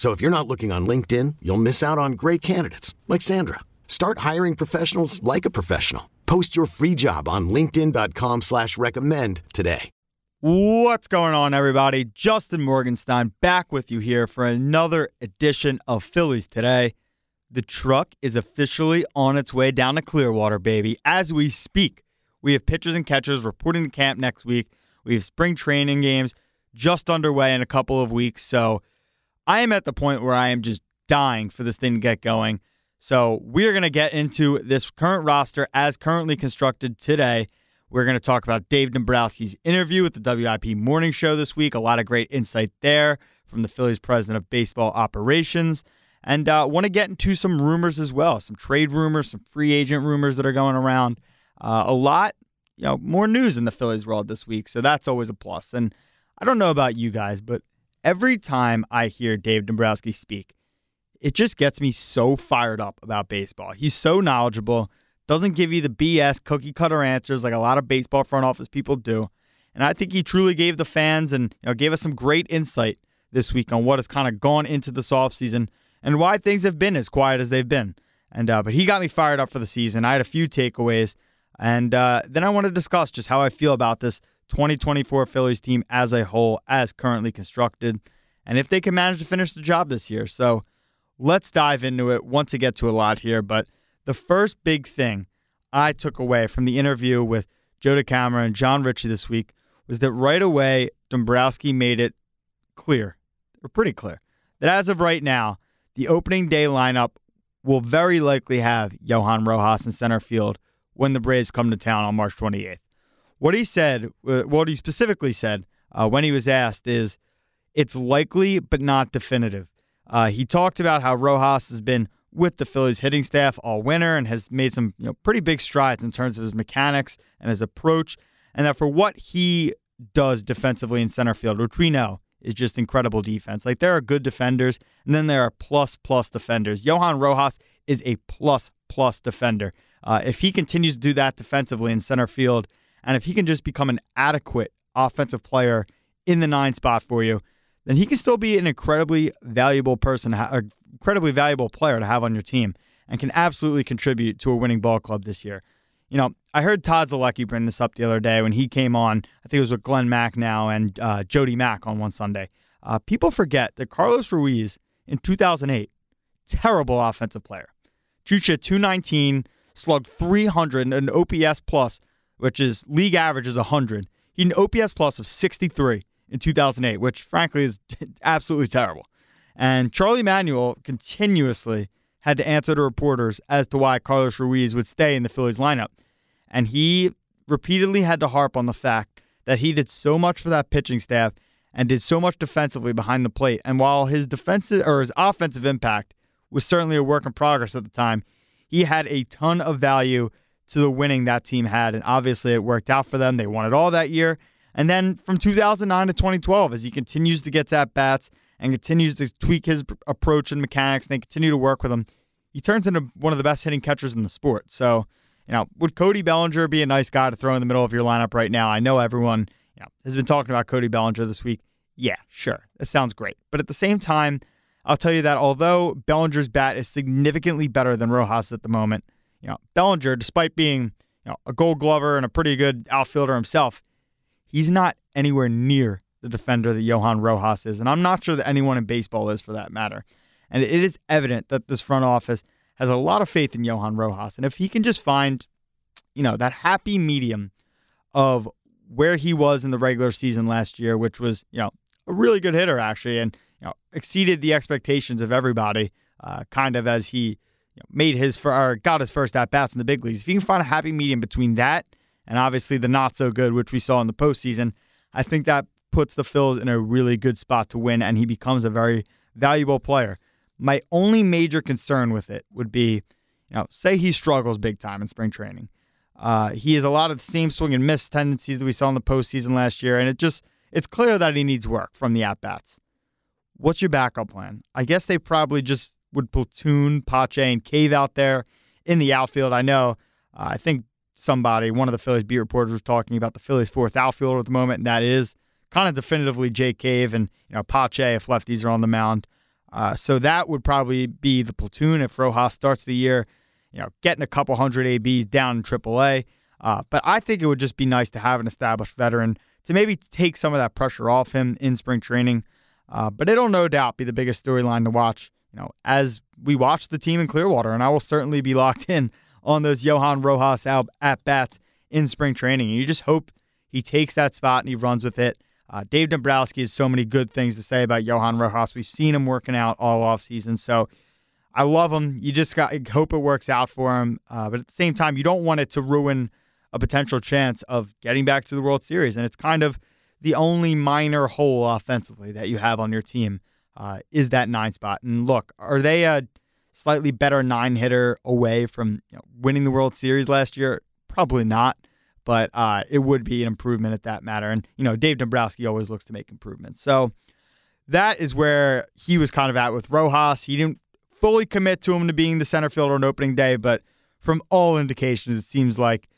So if you're not looking on LinkedIn, you'll miss out on great candidates like Sandra. Start hiring professionals like a professional. Post your free job on LinkedIn.com slash recommend today. What's going on, everybody? Justin Morganstein back with you here for another edition of Phillies Today. The truck is officially on its way down to Clearwater, baby. As we speak, we have pitchers and catchers reporting to camp next week. We have spring training games just underway in a couple of weeks. So I am at the point where I am just dying for this thing to get going. So we're going to get into this current roster as currently constructed today. We're going to talk about Dave Dombrowski's interview with the WIP Morning Show this week. A lot of great insight there from the Phillies president of baseball operations. And uh, want to get into some rumors as well, some trade rumors, some free agent rumors that are going around. Uh, a lot, you know, more news in the Phillies world this week, so that's always a plus. And I don't know about you guys, but every time I hear Dave Dombrowski speak, it just gets me so fired up about baseball. He's so knowledgeable, doesn't give you the BS cookie cutter answers like a lot of baseball front office people do. And I think he truly gave the fans and you know gave us some great insight this week on what has kind of gone into this offseason and why things have been as quiet as they've been. And uh, but he got me fired up for the season. I had a few takeaways, and uh, then I want to discuss just how I feel about this 2024 Phillies team as a whole, as currently constructed, and if they can manage to finish the job this year. So let's dive into it. Want to get to a lot here, but the first big thing I took away from the interview with Joe DeCamara and John Ritchie this week was that right away Dombrowski made it clear, or pretty clear, that as of right now, the opening day lineup will very likely have Johan Rojas in center field when the Braves come to town on March 28th. What he said, uh, what he specifically said uh, when he was asked is, it's likely but not definitive. Uh, he talked about how Rojas has been with the Phillies hitting staff all winter and has made some you know, pretty big strides in terms of his mechanics and his approach, and that for what he does defensively in center field, which we know is just incredible defense. Like there are good defenders, and then there are plus plus defenders. Johan Rojas is a plus plus defender. Uh, if he continues to do that defensively in center field, and if he can just become an adequate offensive player in the nine spot for you, then he can still be an incredibly valuable person, an incredibly valuable player to have on your team, and can absolutely contribute to a winning ball club this year. You know, I heard Todd Zolecki bring this up the other day when he came on. I think it was with Glen Macnow and uh, Jody Mack on one Sunday. Uh, people forget that Carlos Ruiz in 2008, terrible offensive player. Chucha 219, slugged 300, an OPS plus which is league average is 100. He had an OPS plus of 63 in 2008, which frankly is absolutely terrible. And Charlie Manuel continuously had to answer to reporters as to why Carlos Ruiz would stay in the Phillies lineup. And he repeatedly had to harp on the fact that he did so much for that pitching staff and did so much defensively behind the plate. And while his defensive or his offensive impact was certainly a work in progress at the time, he had a ton of value to the winning that team had. And obviously, it worked out for them. They won it all that year. And then from 2009 to 2012, as he continues to get to at bats and continues to tweak his approach and mechanics, and they continue to work with him, he turns into one of the best hitting catchers in the sport. So, you know, would Cody Bellinger be a nice guy to throw in the middle of your lineup right now? I know everyone you know, has been talking about Cody Bellinger this week. Yeah, sure. That sounds great. But at the same time, I'll tell you that although Bellinger's bat is significantly better than Rojas at the moment, you know, Bellinger, despite being you know, a gold glover and a pretty good outfielder himself, he's not anywhere near the defender that Johan Rojas is. And I'm not sure that anyone in baseball is for that matter. And it is evident that this front office has a lot of faith in Johan Rojas. And if he can just find, you know, that happy medium of where he was in the regular season last year, which was, you know, a really good hitter actually, and you know, exceeded the expectations of everybody, uh, kind of as he made his for or got his first at bats in the big leagues. If you can find a happy medium between that and obviously the not so good, which we saw in the postseason, I think that puts the Phils in a really good spot to win, and he becomes a very valuable player. My only major concern with it would be, you know, say he struggles big time in spring training. Uh, he has a lot of the same swing and miss tendencies that we saw in the postseason last year, and it just it's clear that he needs work from the at bats. What's your backup plan? I guess they probably just would platoon Pache and Cave out there in the outfield. I know. Uh, I think somebody, one of the Phillies beat reporters, was talking about the Phillies' fourth outfielder at the moment, and that is kind of definitively Jake Cave and you know Pache if lefties are on the mound. Uh, so that would probably be the platoon if Rojas starts the year, you know, getting a couple hundred ABs down in AAA. Uh, but I think it would just be nice to have an established veteran to maybe take some of that pressure off him in spring training. Uh, but it'll no doubt be the biggest storyline to watch, you know, as we watch the team in Clearwater, and I will certainly be locked in on those Johan Rojas at bats in spring training. And you just hope he takes that spot and he runs with it. Uh, Dave Dombrowski has so many good things to say about Johan Rojas. We've seen him working out all off season, so I love him. You just got hope it works out for him, uh, but at the same time, you don't want it to ruin a potential chance of getting back to the World Series. And it's kind of the only minor hole offensively that you have on your team uh, is that nine spot. And look, are they a slightly better nine hitter away from you know, winning the World Series last year? Probably not but uh, it would be an improvement at that matter. And, you know, Dave Dombrowski always looks to make improvements. So that is where he was kind of at with Rojas. He didn't fully commit to him to being the center fielder on opening day, but from all indications, it seems like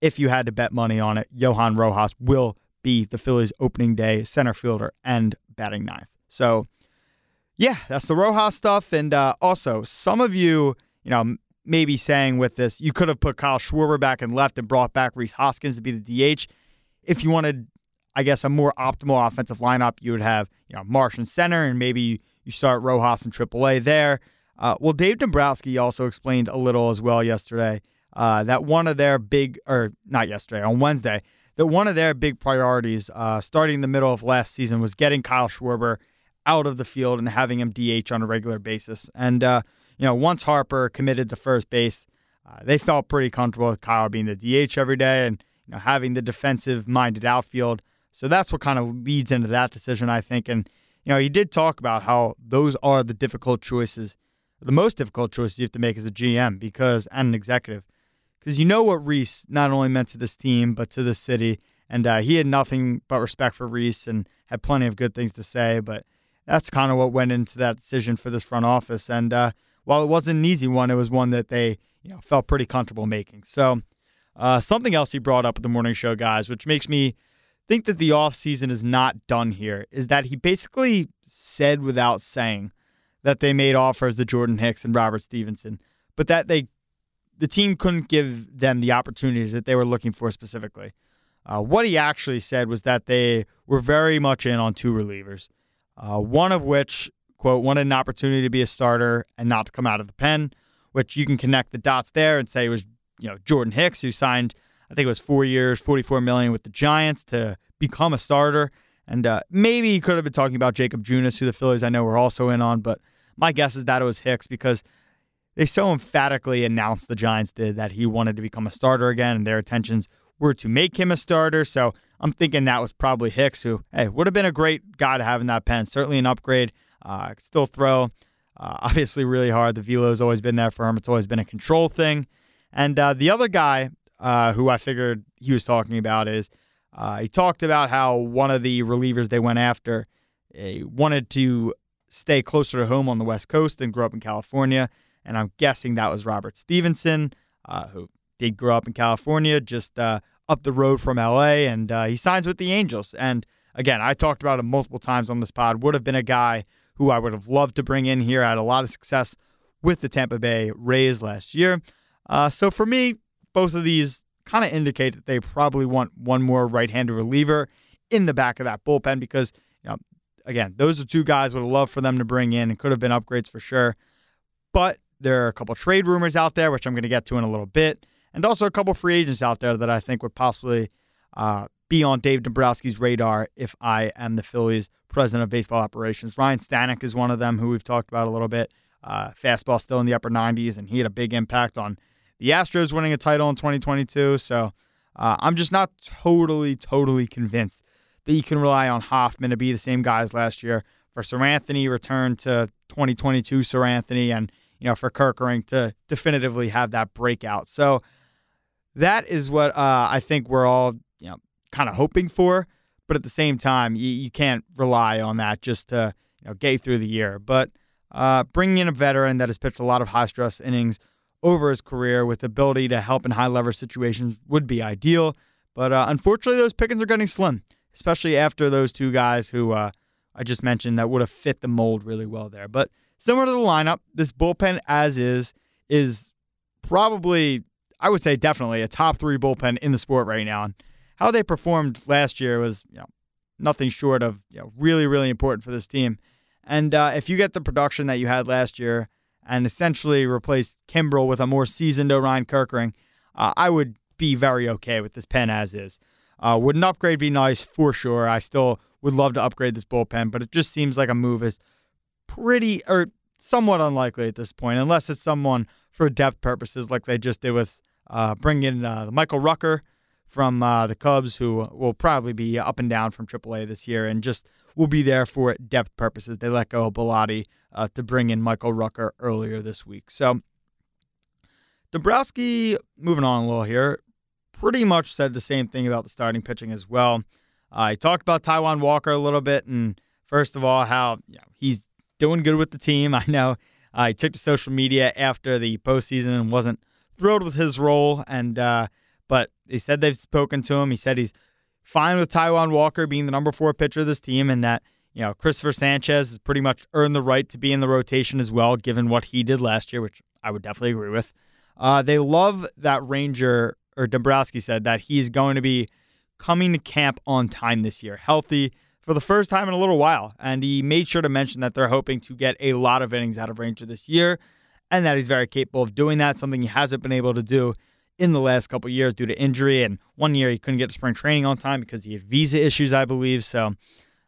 if you had to bet money on it, Johan Rojas will be the Phillies' opening day center fielder and batting ninth. So, yeah, that's the Rojas stuff. And uh, also, some of you, you know, maybe saying with this, you could have put Kyle Schwarber back and left and brought back Rhys Hoskins to be the DH. If you wanted, I guess, a more optimal offensive lineup, you would have, you know, Marsh in center and maybe you start Rojas in AAA there. Uh, well, Dave Dombrowski also explained a little as well yesterday uh, that one of their big, or not yesterday, on Wednesday, that one of their big priorities uh, starting in the middle of last season was getting Kyle Schwarber out of the field and having him DH on a regular basis. And uh, you know, once Harper committed to first base, uh, they felt pretty comfortable with Kyle being the DH every day and you know having the defensive-minded outfield. So that's what kind of leads into that decision, I think. And you know, he did talk about how those are the difficult choices, the most difficult choices you have to make as a GM because and an executive, because you know what Rhys not only meant to this team but to the city, and uh, he had nothing but respect for Rhys and had plenty of good things to say. But that's kind of what went into that decision for this front office, and. Uh, while it wasn't an easy one, it was one that they you know felt pretty comfortable making. So uh, something else he brought up at the morning show, guys, which makes me think that the offseason is not done here, is that he basically said without saying that they made offers to Jordan Hicks and Robert Stephenson, but that they the team couldn't give them the opportunities that they were looking for specifically. Uh, what he actually said was that they were very much in on two relievers, uh, one of which quote, wanted an opportunity to be a starter and not to come out of the pen, which you can connect the dots there and say it was, you know, Jordan Hicks who signed, I think it was four years, 44 million with the Giants to become a starter. And uh, maybe he could have been talking about Jakob Junis, who the Phillies I know were also in on, but my guess is that it was Hicks because they so emphatically announced the Giants did that he wanted to become a starter again, and their intentions were to make him a starter. So I'm thinking that was probably Hicks, who, hey, would have been a great guy to have in that pen. Certainly an upgrade uh, still throw. Uh, obviously, really hard. The velo's always been there for him. It's always been a control thing. And uh, the other guy uh, who I figured he was talking about is uh, he talked about how one of the relievers they went after wanted to stay closer to home on the West Coast and grew up in California. And I'm guessing that was Robert Stephenson, uh, who did grow up in California, just up the road from LA. And he signs with the Angels. And again, I talked about him multiple times on this pod, would have been a guy who I would have loved to bring in here. I had a lot of success with the Tampa Bay Rays last year. Uh, so for me, both of these kind of indicate that they probably want one more right-handed reliever in the back of that bullpen because, you know, again, those are two guys would have loved for them to bring in and could have been upgrades for sure. But there are a couple trade rumors out there, which I'm going to get to in a little bit, and also a couple free agents out there that I think would possibly uh, be on Dave Dombrowski's radar if I am the Phillies president of baseball operations. Ryan Stanek is one of them who we've talked about a little bit. Uh, fastball still in the upper 90s, and he had a big impact on the Astros winning a title in 2022. So uh, I'm just not totally, totally convinced that you can rely on Hoffman to be the same guy as last year. For Seranthony, return to 2022 Seranthony, and you know for Kerkering to definitively have that breakout. So that is what uh, I think we're all you know kind of hoping for. But at the same time, you, you can't rely on that just to you know get through the year. But uh, bringing in a veteran that has pitched a lot of high stress innings over his career with the ability to help in high leverage situations would be ideal. But uh, unfortunately, those pickings are getting slim, especially after those two guys who uh, I just mentioned that would have fit the mold really well there. But similar to the lineup, this bullpen as is is probably, I would say, definitely a top three bullpen in the sport right now. And how they performed last year was, you know, nothing short of you know, really, really important for this team. And uh, if you get the production that you had last year and essentially replace Kimbrel with a more seasoned Orion Kerkering, uh, I would be very okay with this pen as is. Uh, would an upgrade be nice? For sure. I still would love to upgrade this bullpen, but it just seems like a move is pretty or somewhat unlikely at this point, unless it's someone for depth purposes like they just did with uh, bringing in uh, Michael Rucker from uh, the Cubs, who will probably be up and down from AAA this year and just will be there for depth purposes. They let go of Bellatti uh, to bring in Michael Rucker earlier this week. So Dombrowski, moving on a little here, pretty much said the same thing about the starting pitching as well. Uh, talked about Taijuan Walker a little bit, and first of all, how you know, he's doing good with the team. I know uh, he took to social media after the postseason and wasn't thrilled with his role, and uh, but they said they've spoken to him. He said he's fine with Taijuan Walker being the number four pitcher of this team, and that you know Cristopher Sanchez has pretty much earned the right to be in the rotation as well, given what he did last year, which I would definitely agree with. Uh, they love that Ranger or Dombrowski said that he's going to be coming to camp on time this year, healthy for the first time in a little while. And he made sure to mention that they're hoping to get a lot of innings out of Ranger this year and that he's very capable of doing that, something he hasn't been able to do in the last couple years due to injury. And one year he couldn't get to spring training on time because he had visa issues, I believe. So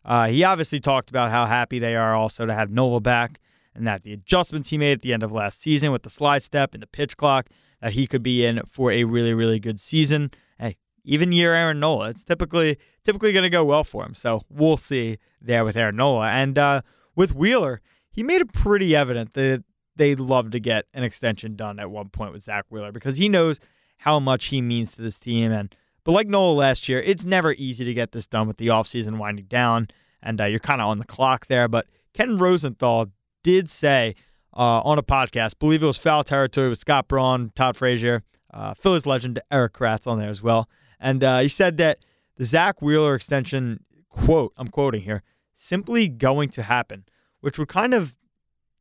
uh, he obviously talked about how happy they are also to have Nola back and that the adjustments he made at the end of last season with the slide step and the pitch clock, that he could be in for a really, really good season. Hey, even year Aaron Nola, it's typically typically going to go well for him. So we'll see there with Aaron Nola. And uh, with Wheeler, he made it pretty evident that they'd love to get an extension done at one point with Zack Wheeler because he knows how much he means to this team. And but like Nola last year, it's never easy to get this done with the offseason winding down, and uh, you're kind of on the clock there. But Ken Rosenthal did say uh, on a podcast, believe it was Foul Territory with Scott Braun, Todd Frazier, uh, Phillies legend Erik Kratz on there as well, and uh, he said that the Zack Wheeler extension, quote, I'm quoting here, simply going to happen, which would kind of,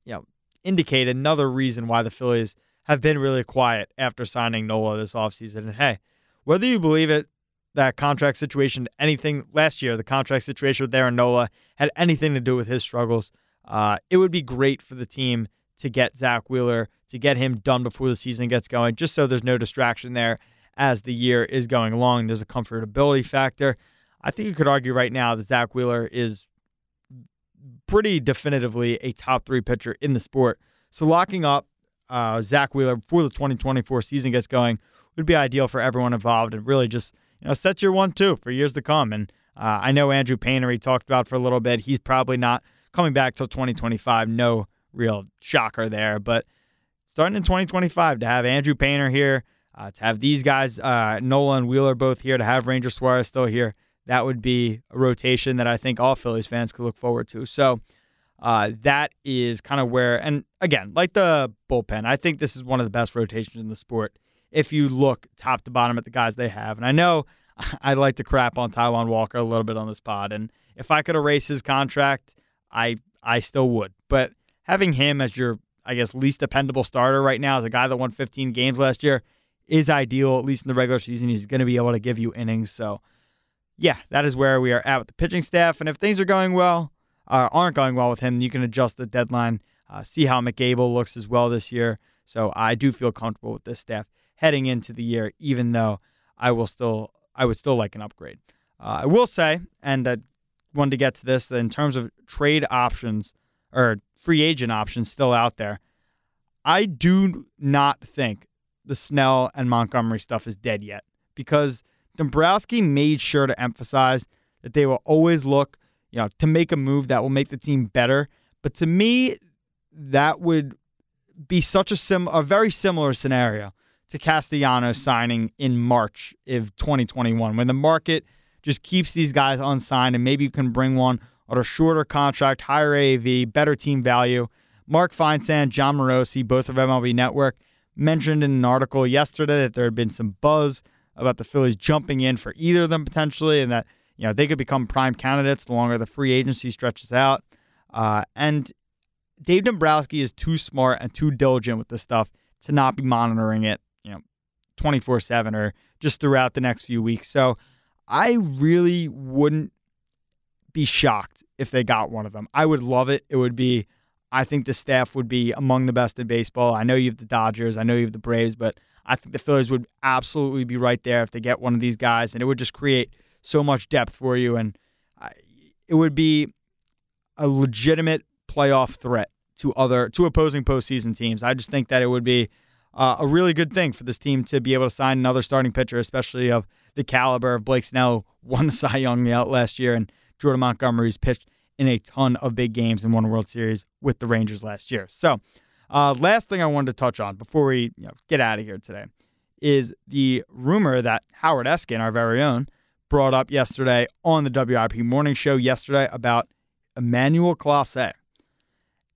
you know, indicate another reason why the Phillies have been really quiet after signing Nola this offseason. And hey, whether you believe it, that contract situation, anything last year, the contract situation with Aaron Nola had anything to do with his struggles. Uh, it would be great for the team to get Zack Wheeler, to get him done before the season gets going, just so there's no distraction there as the year is going along. There's a comfortability factor. I think you could argue right now that Zack Wheeler is pretty definitively a top three pitcher in the sport. So locking up uh, Zack Wheeler before the 2024 season gets going would be ideal for everyone involved and really just you know set your one two for years to come. And uh, I know Andrew Painter he talked about for a little bit. He's probably not coming back till 2025. No real shocker there, but starting in 2025 to have Andrew Painter here, uh, to have these guys uh, and Wheeler both here, to have Ranger Suarez still here, that would be a rotation that I think all Phillies fans could look forward to. So. Uh, that is kind of where, and again, like the bullpen, I think this is one of the best rotations in the sport. If you look top to bottom at the guys they have, and I know I like to crap on Taijuan Walker a little bit on this pod, and if I could erase his contract, I I still would. But having him as your, I guess, least dependable starter right now, as a guy that won 15 games last year, is ideal. At least in the regular season, he's going to be able to give you innings. So, yeah, that is where we are at with the pitching staff. And if things are going well, uh, aren't going well with him, you can adjust the deadline Uh, see how Mick Abel looks as well this year. So I do feel comfortable with this staff heading into the year, even though I will still I would still like an upgrade. Uh, I will say, and I wanted to get to this, in terms of trade options or free agent options still out there, I do not think the Snell and Montgomery stuff is dead yet because Dombrowski made sure to emphasize that they will always look, you know, to make a move that will make the team better. But to me, that would be such a sim a very similar scenario to Castellanos signing in March of 2021 when the market just keeps these guys unsigned and maybe you can bring one on a shorter contract, higher AAV, better team value. Mark Feinsand, Jon Morosi, both of MLB Network, mentioned in an article yesterday that there had been some buzz about the Phillies jumping in for either of them potentially, and that you know they could become prime candidates the longer the free agency stretches out. Uh, and Dave Dombrowski is too smart and too diligent with this stuff to not be monitoring it, you know, 24 7 or just throughout the next few weeks. So I really wouldn't be shocked if they got one of them. I would love it. It would be, I think the staff would be among the best in baseball. I know you have the Dodgers, I know you have the Braves, but I think the Phillies would absolutely be right there if they get one of these guys, and it would just create so much depth for you. And it would be a legitimate playoff threat to other to opposing postseason teams. I just think that it would be uh, a really good thing for this team to be able to sign another starting pitcher, especially of the caliber of Blake Snell, won the Cy Young out last year, and Jordan Montgomery's pitched in a ton of big games and won a World Series with the Rangers last year. So, uh, last thing I wanted to touch on before we you know, get out of here today is the rumor that Howard Eskin, our very own, brought up yesterday on the WIP morning show yesterday about Emmanuel Clase.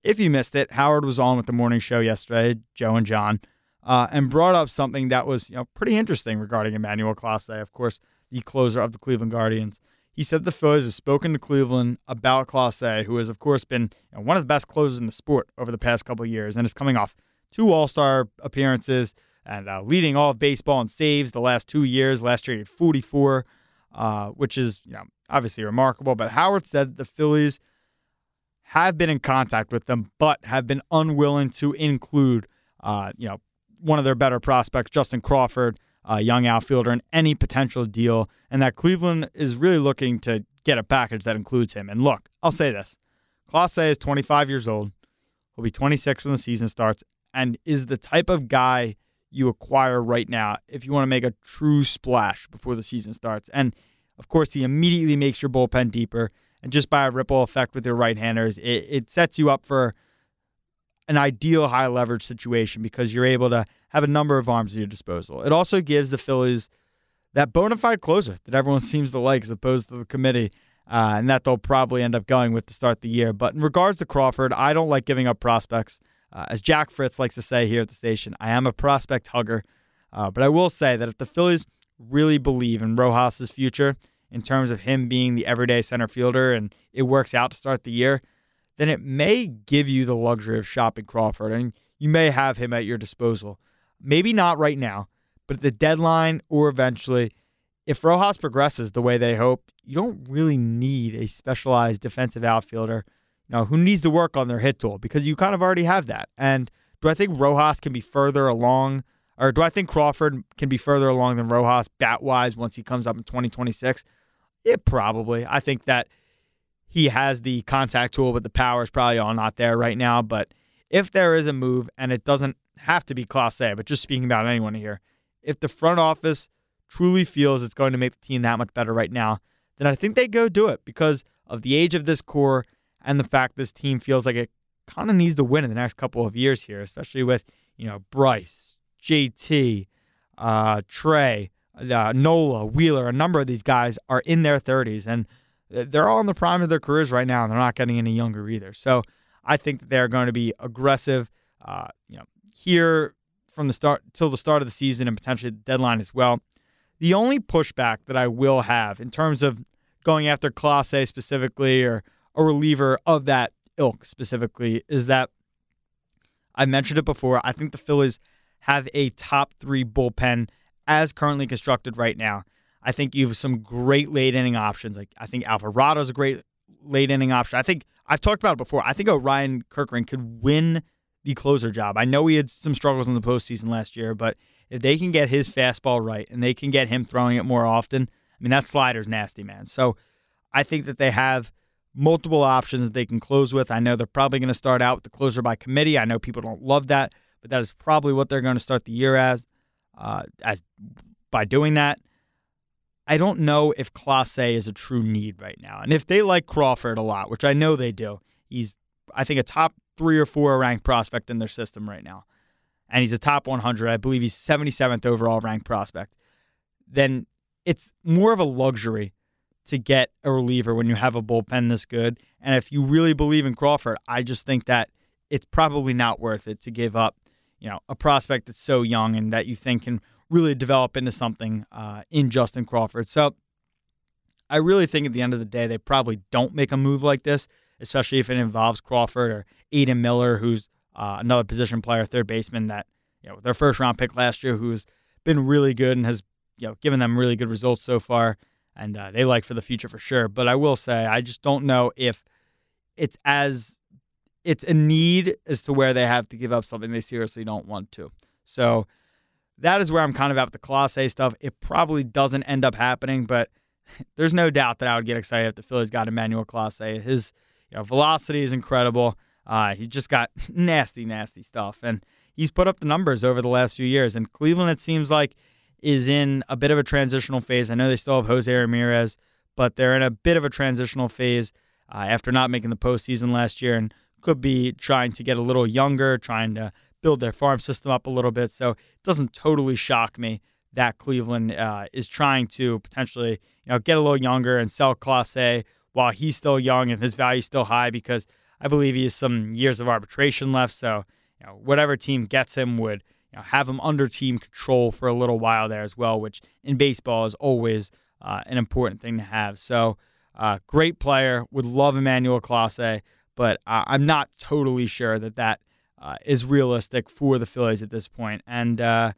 If you missed it, Howard was on with the morning show yesterday, Joe and John, uh, and brought up something that was you know pretty interesting regarding Emmanuel Clase, of course, the closer of the Cleveland Guardians. He said the Phillies have spoken to Cleveland about Clase, who has, of course, been you know, one of the best closers in the sport over the past couple years and is coming off two All Star appearances and uh, leading all of baseball in saves the last two years. Last year, he had 44, uh, which is you know, obviously remarkable. But Howard said the Phillies have been in contact with them, but have been unwilling to include, uh, you know, one of their better prospects, Justin Crawford, a young outfielder, in any potential deal, and that Cleveland is really looking to get a package that includes him. And look, I'll say this: Clase is 25 years old. He'll be 26 when the season starts, and is the type of guy you acquire right now if you want to make a true splash before the season starts. And of course, he immediately makes your bullpen deeper and just by a ripple effect with your right handers, it, it sets you up for an ideal high leverage situation because you're able to have a number of arms at your disposal. It also gives the Phillies that bona fide closer that everyone seems to like as opposed to the committee, uh, and that they'll probably end up going with to start the year. But in regards to Crawford, I don't like giving up prospects. Uh, as Jack Fritz likes to say here at the station, I am a prospect hugger. Uh, but I will say that if the Phillies really believe in Rojas's future, in terms of him being the everyday center fielder and it works out to start the year, then it may give you the luxury of shopping Crawford and you may have him at your disposal. Maybe not right now, but at the deadline or eventually, if Rojas progresses the way they hope, you don't really need a specialized defensive outfielder, you know, who needs to work on their hit tool because you kind of already have that. And do I think Rojas can be further along, or do I think Crawford can be further along than Rojas bat wise once he comes up in 2026? Yeah, probably. I think that he has the contact tool, but the power is probably all not there right now. But if there is a move, and it doesn't have to be Clase, but just speaking about anyone here, if the front office truly feels it's going to make the team that much better right now, then I think they go do it because of the age of this core and the fact this team feels like it kind of needs to win in the next couple of years here, especially with you know Bryce, JT, uh, Trea, uh, Nola, Wheeler, a number of these guys are in their 30s, and they're all in the prime of their careers right now, and they're not getting any younger either. So I think that they're going to be aggressive, uh, you know, here from the start till the start of the season and potentially the deadline as well. The only pushback that I will have in terms of going after Clase specifically or a reliever of that ilk specifically is that I mentioned it before. I think the Phillies have a top three bullpen as currently constructed right now. I think you have some great late inning options. Like I think Alvarado's a great late inning option. I think I've talked about it before. I think Orion Kerkering could win the closer job. I know he had some struggles in the postseason last year, but if they can get his fastball right and they can get him throwing it more often, I mean that slider's nasty, man. So I think that they have multiple options that they can close with. I know they're probably going to start out with the closer by committee. I know people don't love that, but that is probably what they're going to start the year as. Uh, as by doing that, I don't know if Clase is a true need right now. And if they like Crawford a lot, which I know they do, he's, I think, a top three or four ranked prospect in their system right now. And he's a top 100. I believe he's 77th overall ranked prospect. Then it's more of a luxury to get a reliever when you have a bullpen this good. And if you really believe in Crawford, I just think that it's probably not worth it to give up, you know, a prospect that's so young and that you think can really develop into something uh, in Justin Crawford. So I really think at the end of the day, they probably don't make a move like this, especially if it involves Crawford or Aidan Miller, who's uh, another position player, third baseman that, you know, their first round pick last year, who's been really good and has, you know, given them really good results so far. And uh, they like for the future for sure. But I will say, I just don't know if it's as it's a need as to where they have to give up something they seriously don't want to. So that is where I'm kind of at with the Clase stuff. It probably doesn't end up happening, but there's no doubt that I would get excited if the Phillies got Emmanuel Clase. His you know, velocity is incredible. Uh, he's just got nasty, nasty stuff, and he's put up the numbers over the last few years. And Cleveland, it seems like, is in a bit of a transitional phase. I know they still have Jose Ramirez, but they're in a bit of a transitional phase uh, after not making the postseason last year, and could be trying to get a little younger, trying to build their farm system up a little bit. So it doesn't totally shock me that Cleveland uh, is trying to potentially, you know, get a little younger and sell Clase while he's still young and his value is still high because I believe he has some years of arbitration left. So, you know, whatever team gets him would you know, have him under team control for a little while there as well, which in baseball is always uh, an important thing to have. So, uh, great player. Would love Emmanuel Clase, but uh, I'm not totally sure that that uh, is realistic for the Phillies at this point. And uh,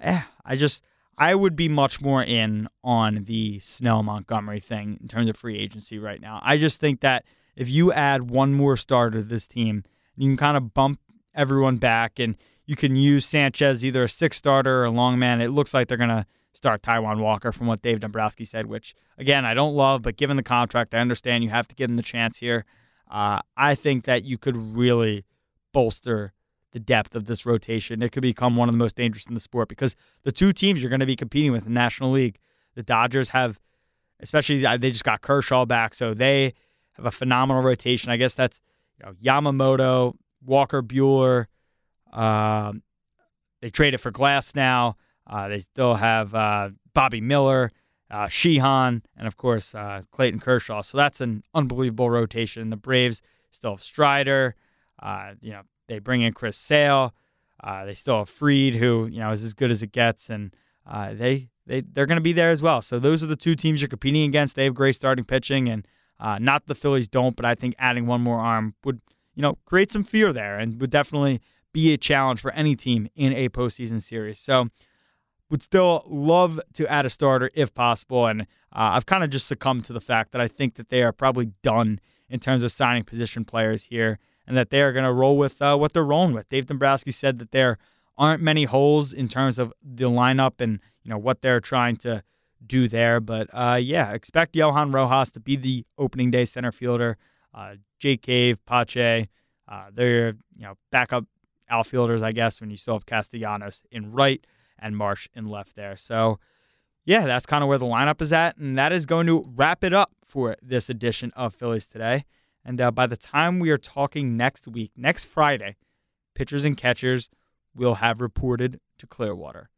eh, I just I would be much more in on the Snell Montgomery thing in terms of free agency right now. I just think that if you add one more starter to this team, you can kind of bump everyone back and you can use Sanchez either a six starter or a long man. It looks like they're gonna start Taijuan Walker from what Dave Dombrowski said, which again I don't love, but given the contract, I understand you have to give him the chance here. Uh, I think that you could really bolster the depth of this rotation. It could become one of the most dangerous in the sport because the two teams you're going to be competing with in the National League, the Dodgers have, especially uh, they just got Kershaw back, so they have a phenomenal rotation. I guess that's you know, Yamamoto, Walker Buehler. Um, they traded for Glasnow. Uh, they still have uh, Bobby Miller, uh, Sheehan, and of course uh, Clayton Kershaw. So that's an unbelievable rotation. The Braves still have Strider. Uh, you know, they bring in Chris Sale. Uh, they still have Fried, who you know is as good as it gets, and uh, they they they're going to be there as well. So those are the two teams you're competing against. They have great starting pitching, and uh, not the Phillies don't, but I think adding one more arm would you know create some fear there, and would definitely be a challenge for any team in a postseason series. So would still love to add a starter if possible, and uh, I've kind of just succumbed to the fact that I think that they are probably done in terms of signing position players here and that they are going to roll with uh, what they're rolling with. Dave Dombrowski said that there aren't many holes in terms of the lineup and you know what they're trying to do there. But uh, yeah, expect Johan Rojas to be the opening day center fielder. Uh, Jake Cave, Pache, uh, they're you know backup outfielders, I guess, when you still have Castellanos in right and Marsh in left there. So yeah, that's kind of where the lineup is at, and that is going to wrap it up for this edition of Phillies Today. And uh, by the time we are talking next week, next Friday, pitchers and catchers will have reported to Clearwater.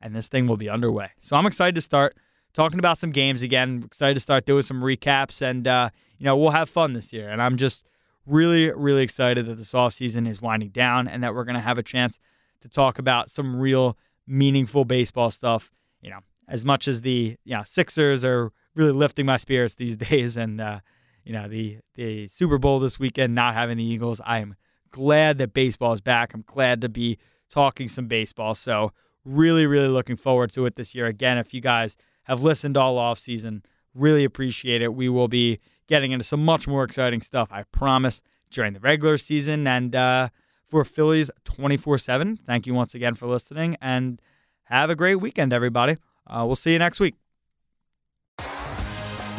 And this thing will be underway. So I'm excited to start talking about some games again. Excited to start doing some recaps. And, uh, you know, we'll have fun this year. And I'm just really, really excited that this off season is winding down and that we're going to have a chance to talk about some real meaningful baseball stuff. You know, as much as the you know, Sixers are really lifting my spirits these days. And, uh, you know, the the Super Bowl this weekend, not having the Eagles. I am glad that baseball is back. I'm glad to be talking some baseball. So really, really looking forward to it this year. Again, if you guys have listened all off season, really appreciate it. We will be getting into some much more exciting stuff, I promise, during the regular season. And uh, for Phillies 24 7, thank you once again for listening and have a great weekend, everybody. Uh, we'll see you next week.